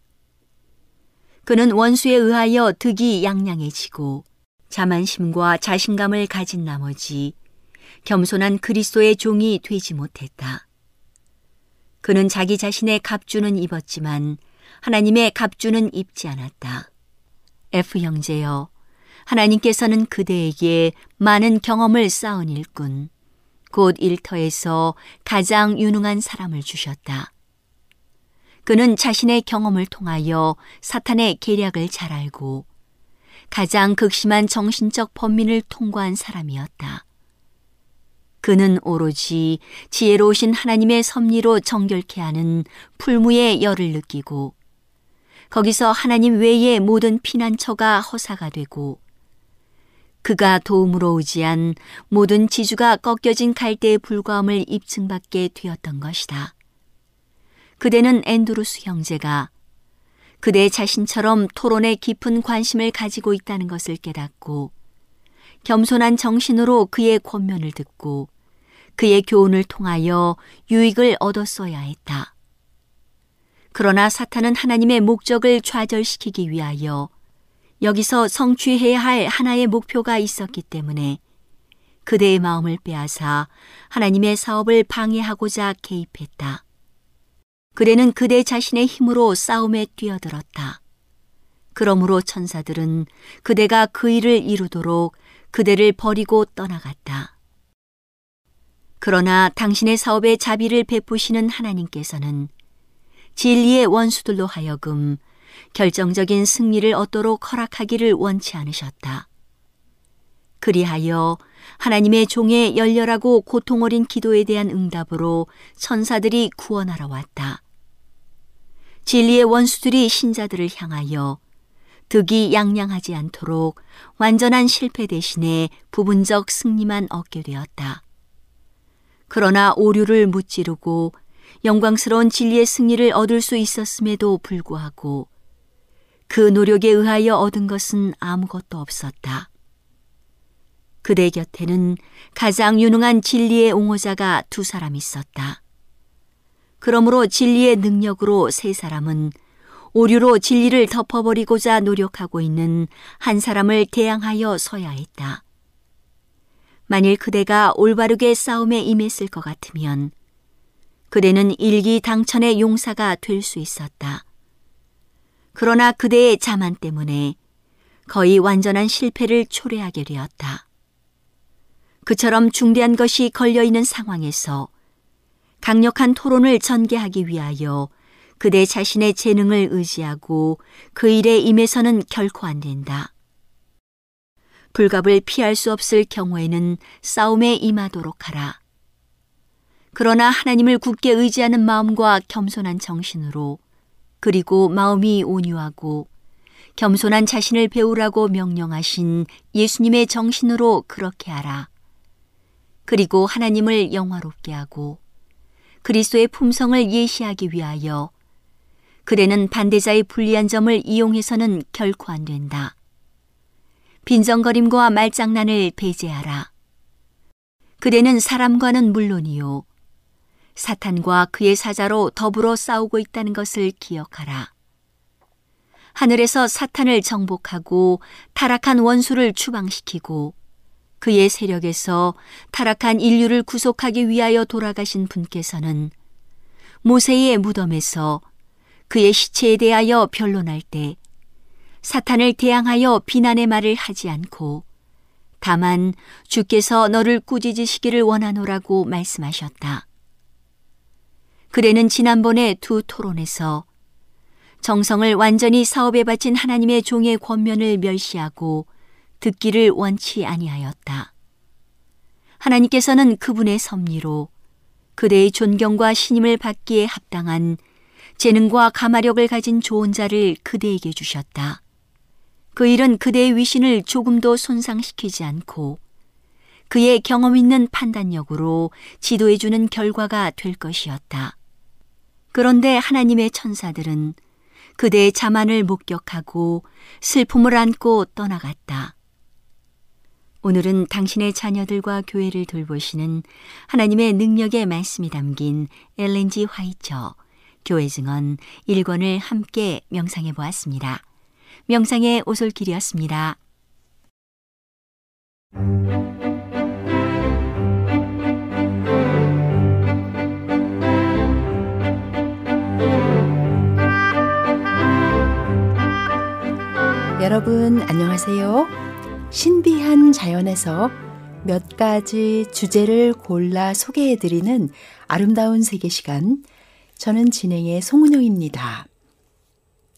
그는 원수에 의하여 득이 양양해지고 자만심과 자신감을 가진 나머지 겸손한 그리스도의 종이 되지 못했다. 그는 자기 자신의 갑주는 입었지만 하나님의 갑주는 입지 않았다. F 형제여, 하나님께서는 그대에게 많은 경험을 쌓은 일꾼, 곧 일터에서 가장 유능한 사람을 주셨다. 그는 자신의 경험을 통하여 사탄의 계략을 잘 알고 가장 극심한 정신적 범민을 통과한 사람이었다. 그는 오로지 지혜로우신 하나님의 섭리로 정결케 하는 풀무의 열을 느끼고 거기서 하나님 외의 모든 피난처가 허사가 되고 그가 도움으로 의지한 모든 지주가 꺾여진 갈대의 불과함을 입증받게 되었던 것이다. 그대는 앤드루스 형제가 그대 자신처럼 토론에 깊은 관심을 가지고 있다는 것을 깨닫고 겸손한 정신으로 그의 권면을 듣고 그의 교훈을 통하여 유익을 얻었어야 했다. 그러나 사탄은 하나님의 목적을 좌절시키기 위하여 여기서 성취해야 할 하나의 목표가 있었기 때문에 그대의 마음을 빼앗아 하나님의 사업을 방해하고자 개입했다. 그대는 그대 자신의 힘으로 싸움에 뛰어들었다. 그러므로 천사들은 그대가 그 일을 이루도록 그대를 버리고 떠나갔다. 그러나 당신의 사업에 자비를 베푸시는 하나님께서는 진리의 원수들로 하여금 결정적인 승리를 얻도록 허락하기를 원치 않으셨다. 그리하여 하나님의 종의 열렬하고 고통 어린 기도에 대한 응답으로 천사들이 구원하러 왔다. 진리의 원수들이 신자들을 향하여 득이 양양하지 않도록 완전한 실패 대신에 부분적 승리만 얻게 되었다. 그러나 오류를 무찌르고 영광스러운 진리의 승리를 얻을 수 있었음에도 불구하고 그 노력에 의하여 얻은 것은 아무것도 없었다. 그대 곁에는 가장 유능한 진리의 옹호자가 두 사람 있었다. 그러므로 진리의 능력으로 세 사람은 오류로 진리를 덮어버리고자 노력하고 있는 한 사람을 대항하여 서야 했다. 만일 그대가 올바르게 싸움에 임했을 것 같으면 그대는 일기당천의 용사가 될 수 있었다. 그러나 그대의 자만 때문에 거의 완전한 실패를 초래하게 되었다. 그처럼 중대한 것이 걸려있는 상황에서 강력한 토론을 전개하기 위하여 그대 자신의 재능을 의지하고 그 일에 임해서는 결코 안 된다. 불갑을 피할 수 없을 경우에는 싸움에 임하도록 하라. 그러나 하나님을 굳게 의지하는 마음과 겸손한 정신으로 그리고 마음이 온유하고 겸손한 자신을 배우라고 명령하신 예수님의 정신으로 그렇게 하라. 그리고 하나님을 영화롭게 하고 그리스도의 품성을 예시하기 위하여 그대는 반대자의 불리한 점을 이용해서는 결코 안 된다. 빈정거림과 말장난을 배제하라. 그대는 사람과는 물론이요. 사탄과 그의 사자로 더불어 싸우고 있다는 것을 기억하라. 하늘에서 사탄을 정복하고 타락한 원수를 추방시키고 그의 세력에서 타락한 인류를 구속하기 위하여 돌아가신 분께서는 모세의 무덤에서 그의 시체에 대하여 변론할 때 사탄을 대항하여 비난의 말을 하지 않고 다만 주께서 너를 꾸짖으시기를 원하노라고 말씀하셨다. 그래는 지난번에 두 토론에서 정성을 완전히 사업에 바친 하나님의 종의 권면을 멸시하고 듣기를 원치 아니하였다. 하나님께서는 그분의 섭리로 그대의 존경과 신임을 받기에 합당한 재능과 가마력을 가진 좋은 자를 그대에게 주셨다. 그 일은 그대의 위신을 조금도 손상시키지 않고 그의 경험 있는 판단력으로 지도해주는 결과가 될 것이었다. 그런데 하나님의 천사들은 그대의 자만을 목격하고 슬픔을 안고 떠나갔다. 오늘은 당신의 자녀들과 교회를 돌보시는 하나님의 능력의 말씀이 담긴 엘렌지 화이처 교회 증언 1권을 함께 명상해 보았습니다. 명상의 오솔길이었습니다. 여러분 안녕하세요. 신비한 자연에서 몇 가지 주제를 골라 소개해 드리는 아름다운 세계 시간. 저는 진행의 송은영입니다.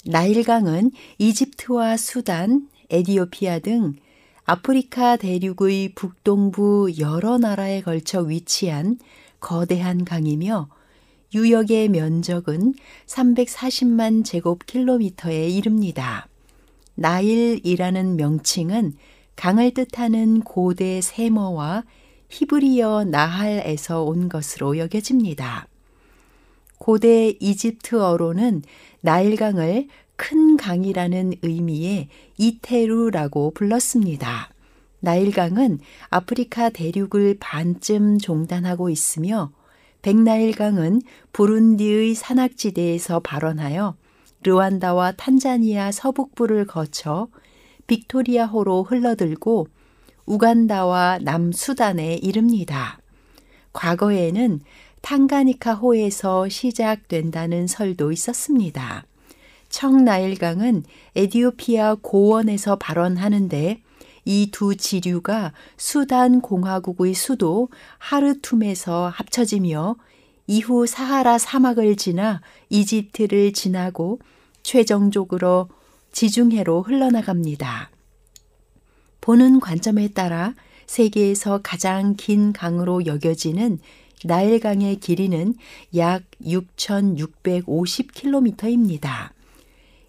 나일강은 이집트와 수단, 에디오피아 등 아프리카 대륙의 북동부 여러 나라에 걸쳐 위치한 거대한 강이며 유역의 면적은 340만 제곱킬로미터에 이릅니다. 나일이라는 명칭은 강을 뜻하는 고대 세머와 히브리어 나할에서 온 것으로 여겨집니다. 고대 이집트어로는 나일강을 큰 강이라는 의미의 이테루라고 불렀습니다. 나일강은 아프리카 대륙을 반쯤 종단하고 있으며 백나일강은 부룬디의 산악지대에서 발원하여 르완다와 탄자니아 서북부를 거쳐 빅토리아호로 흘러들고 우간다와 남수단에 이릅니다. 과거에는 탕가니카호에서 시작된다는 설도 있었습니다. 청나일강은 에디오피아 고원에서 발원하는데 이 두 지류가 수단 공화국의 수도 하르툼에서 합쳐지며 이후 사하라 사막을 지나 이집트를 지나고 최종적으로 지중해로 흘러나갑니다. 보는 관점에 따라 세계에서 가장 긴 강으로 여겨지는 나일강의 길이는 약 6,650km입니다.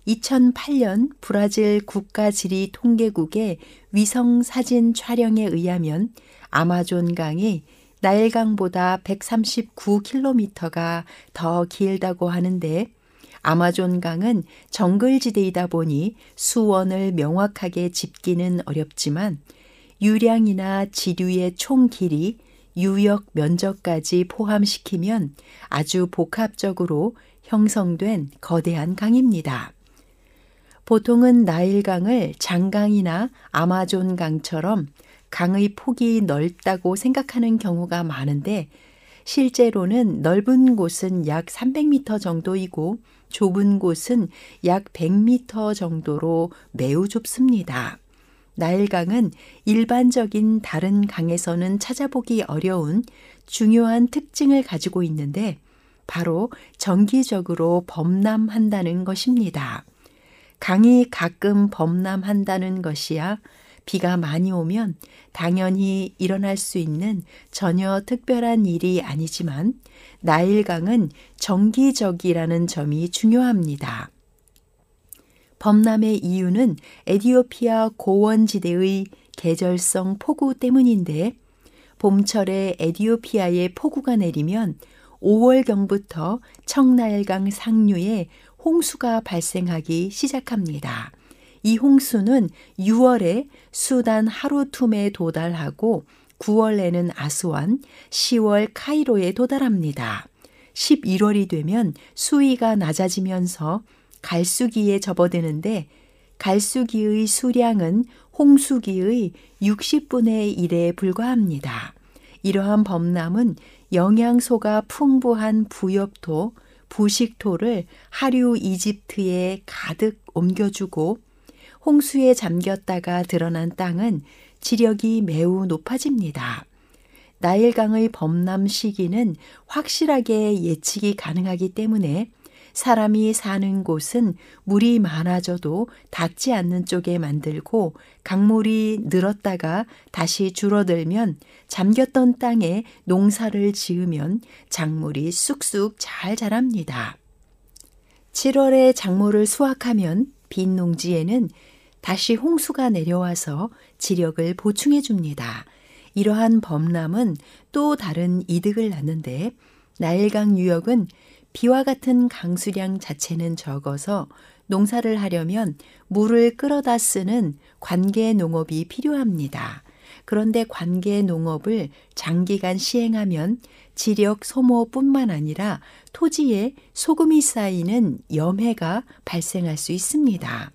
2008년 브라질 국가지리 통계국의 위성 사진 촬영에 의하면 아마존강이 나일강보다 139km가 더 길다고 하는데 아마존강은 정글지대이다 보니 수원을 명확하게 짚기는 어렵지만 유량이나 지류의 총 길이 유역 면적까지 포함시키면 아주 복합적으로 형성된 거대한 강입니다. 보통은 나일강을 장강이나 아마존강처럼 강의 폭이 넓다고 생각하는 경우가 많은데 실제로는 넓은 곳은 약 300m 정도이고 좁은 곳은 약 100m 정도로 매우 좁습니다. 나일강은 일반적인 다른 강에서는 찾아보기 어려운 중요한 특징을 가지고 있는데 바로 정기적으로 범람한다는 것입니다. 강이 가끔 범람한다는 것이야 비가 많이 오면 당연히 일어날 수 있는 전혀 특별한 일이 아니지만 나일강은 정기적이라는 점이 중요합니다. 범람의 이유는 에디오피아 고원지대의 계절성 폭우 때문인데 봄철에 에디오피아에 폭우가 내리면 5월경부터 청나일강 상류에 홍수가 발생하기 시작합니다. 이 홍수는 6월에 수단 하루툼에 도달하고 9월에는 아스완, 10월 카이로에 도달합니다. 11월이 되면 수위가 낮아지면서 갈수기에 접어드는데 갈수기의 수량은 홍수기의 60분의 1에 불과합니다. 이러한 범람은 영양소가 풍부한 부엽토, 부식토를 하류 이집트에 가득 옮겨주고 홍수에 잠겼다가 드러난 땅은 지력이 매우 높아집니다. 나일강의 범람 시기는 확실하게 예측이 가능하기 때문에 사람이 사는 곳은 물이 많아져도 닿지 않는 쪽에 만들고 강물이 늘었다가 다시 줄어들면 잠겼던 땅에 농사를 지으면 작물이 쑥쑥 잘 자랍니다. 7월에 작물을 수확하면 빈 농지에는 다시 홍수가 내려와서 지력을 보충해 줍니다. 이러한 범람은 또 다른 이득을 낳는데 나일강 유역은 비와 같은 강수량 자체는 적어서 농사를 하려면 물을 끌어다 쓰는 관계 농업이 필요합니다. 그런데 관계 농업을 장기간 시행하면 지력 소모뿐만 아니라 토지에 소금이 쌓이는 염해가 발생할 수 있습니다.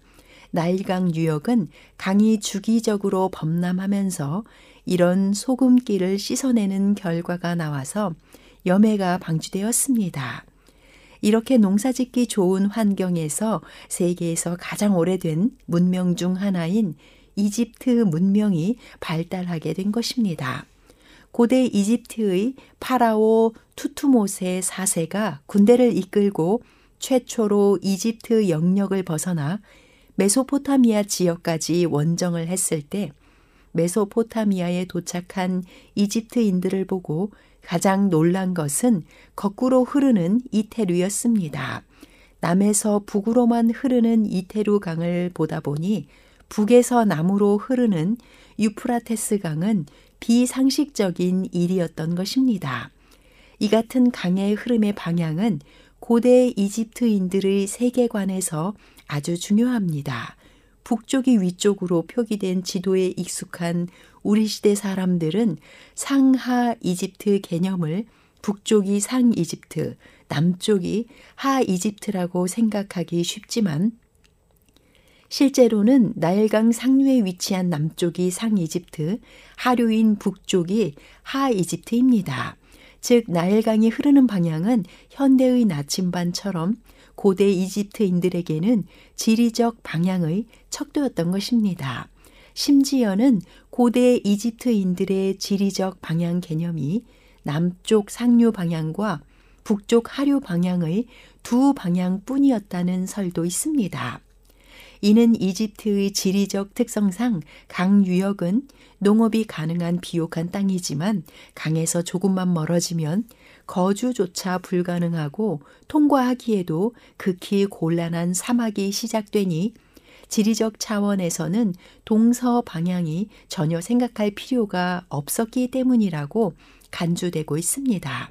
나일강 유역은 강이 주기적으로 범람하면서 이런 소금기를 씻어내는 결과가 나와서 염해가 방지되었습니다. 이렇게 농사짓기 좋은 환경에서 세계에서 가장 오래된 문명 중 하나인 이집트 문명이 발달하게 된 것입니다. 고대 이집트의 파라오 투투모세 4세가 군대를 이끌고 최초로 이집트 영역을 벗어나 메소포타미아 지역까지 원정을 했을 때 메소포타미아에 도착한 이집트인들을 보고 가장 놀란 것은 거꾸로 흐르는 이태루였습니다. 남에서 북으로만 흐르는 이태루 강을 보다 보니 북에서 남으로 흐르는 유프라테스 강은 비상식적인 일이었던 것입니다. 이 같은 강의 흐름의 방향은 고대 이집트인들의 세계관에서 아주 중요합니다. 북쪽이 위쪽으로 표기된 지도에 익숙한 우리 시대 사람들은 상하 이집트 개념을 북쪽이 상 이집트, 남쪽이 하 이집트라고 생각하기 쉽지만 실제로는 나일강 상류에 위치한 남쪽이 상 이집트, 하류인 북쪽이 하 이집트입니다. 즉 나일강이 흐르는 방향은 현대의 나침반처럼 고대 이집트인들에게는 지리적 방향의 척도였던 것입니다. 심지어는 고대 이집트인들의 지리적 방향 개념이 남쪽 상류 방향과 북쪽 하류 방향의 두 방향뿐이었다는 설도 있습니다. 이는 이집트의 지리적 특성상 강 유역은 농업이 가능한 비옥한 땅이지만 강에서 조금만 멀어지면 거주조차 불가능하고 통과하기에도 극히 곤란한 사막이 시작되니 지리적 차원에서는 동서 방향이 전혀 생각할 필요가 없었기 때문이라고 간주되고 있습니다.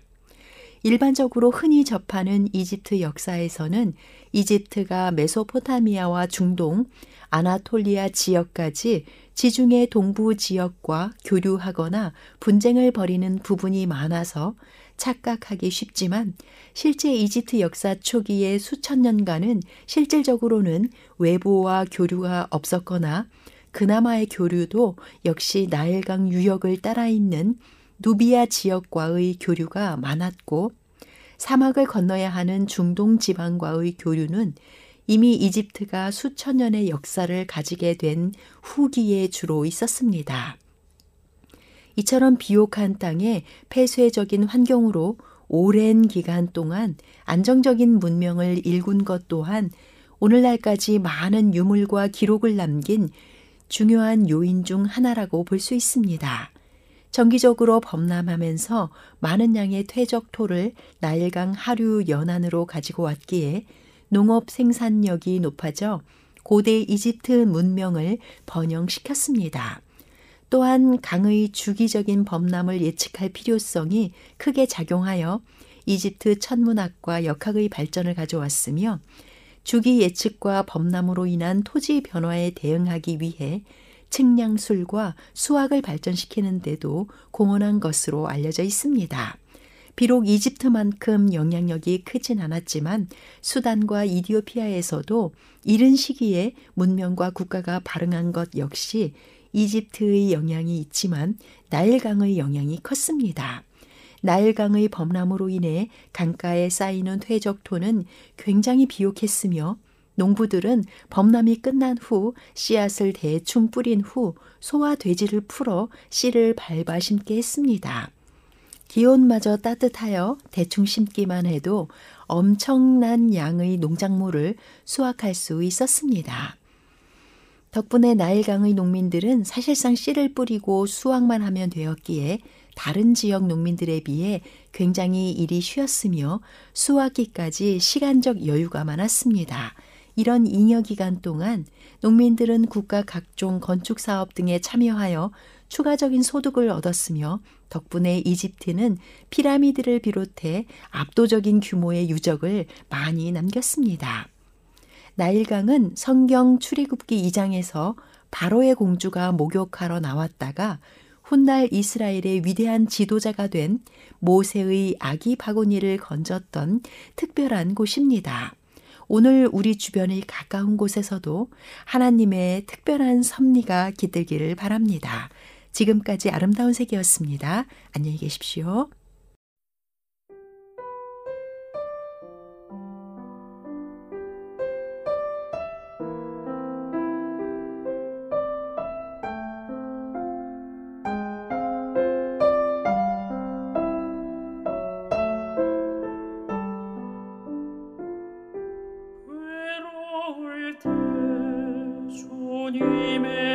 일반적으로 흔히 접하는 이집트 역사에서는 이집트가 메소포타미아와 중동, 아나톨리아 지역까지 지중해 동부 지역과 교류하거나 분쟁을 벌이는 부분이 많아서 착각하기 쉽지만 실제 이집트 역사 초기의 수천 년간은 실질적으로는 외부와 교류가 없었거나 그나마의 교류도 역시 나일강 유역을 따라 있는 누비아 지역과의 교류가 많았고 사막을 건너야 하는 중동 지방과의 교류는 이미 이집트가 수천 년의 역사를 가지게 된 후기에 주로 있었습니다. 이처럼 비옥한 땅에 폐쇄적인 환경으로 오랜 기간 동안 안정적인 문명을 일군 것 또한 오늘날까지 많은 유물과 기록을 남긴 중요한 요인 중 하나라고 볼 수 있습니다. 정기적으로 범람하면서 많은 양의 퇴적 토를 나일강 하류 연안으로 가지고 왔기에 농업 생산력이 높아져 고대 이집트 문명을 번영시켰습니다. 또한 강의 주기적인 범람을 예측할 필요성이 크게 작용하여 이집트 천문학과 역학의 발전을 가져왔으며 주기 예측과 범람으로 인한 토지 변화에 대응하기 위해 측량술과 수학을 발전시키는 데도 공헌한 것으로 알려져 있습니다. 비록 이집트만큼 영향력이 크진 않았지만 수단과 이디오피아에서도 이른 시기에 문명과 국가가 발흥한 것 역시 이집트의 영향이 있지만 나일강의 영향이 컸습니다. 나일강의 범람으로 인해 강가에 쌓이는 퇴적토는 굉장히 비옥했으며 농부들은 범람이 끝난 후 씨앗을 대충 뿌린 후 소와 돼지를 풀어 씨를 밟아 심게 했습니다. 기온마저 따뜻하여 대충 심기만 해도 엄청난 양의 농작물을 수확할 수 있었습니다. 덕분에 나일강의 농민들은 사실상 씨를 뿌리고 수확만 하면 되었기에 다른 지역 농민들에 비해 굉장히 일이 쉬웠으며 수확기까지 시간적 여유가 많았습니다. 이런 잉여 기간 동안 농민들은 국가 각종 건축 사업 등에 참여하여 추가적인 소득을 얻었으며 덕분에 이집트는 피라미드를 비롯해 압도적인 규모의 유적을 많이 남겼습니다. 나일강은 성경 출애굽기 2장에서 바로의 공주가 목욕하러 나왔다가 훗날 이스라엘의 위대한 지도자가 된 모세의 아기 바구니를 건졌던 특별한 곳입니다. 오늘 우리 주변의 가까운 곳에서도 하나님의 특별한 섭리가 깃들기를 바랍니다. 지금까지 아름다운 세계였습니다. 안녕히 계십시오. 때 주님의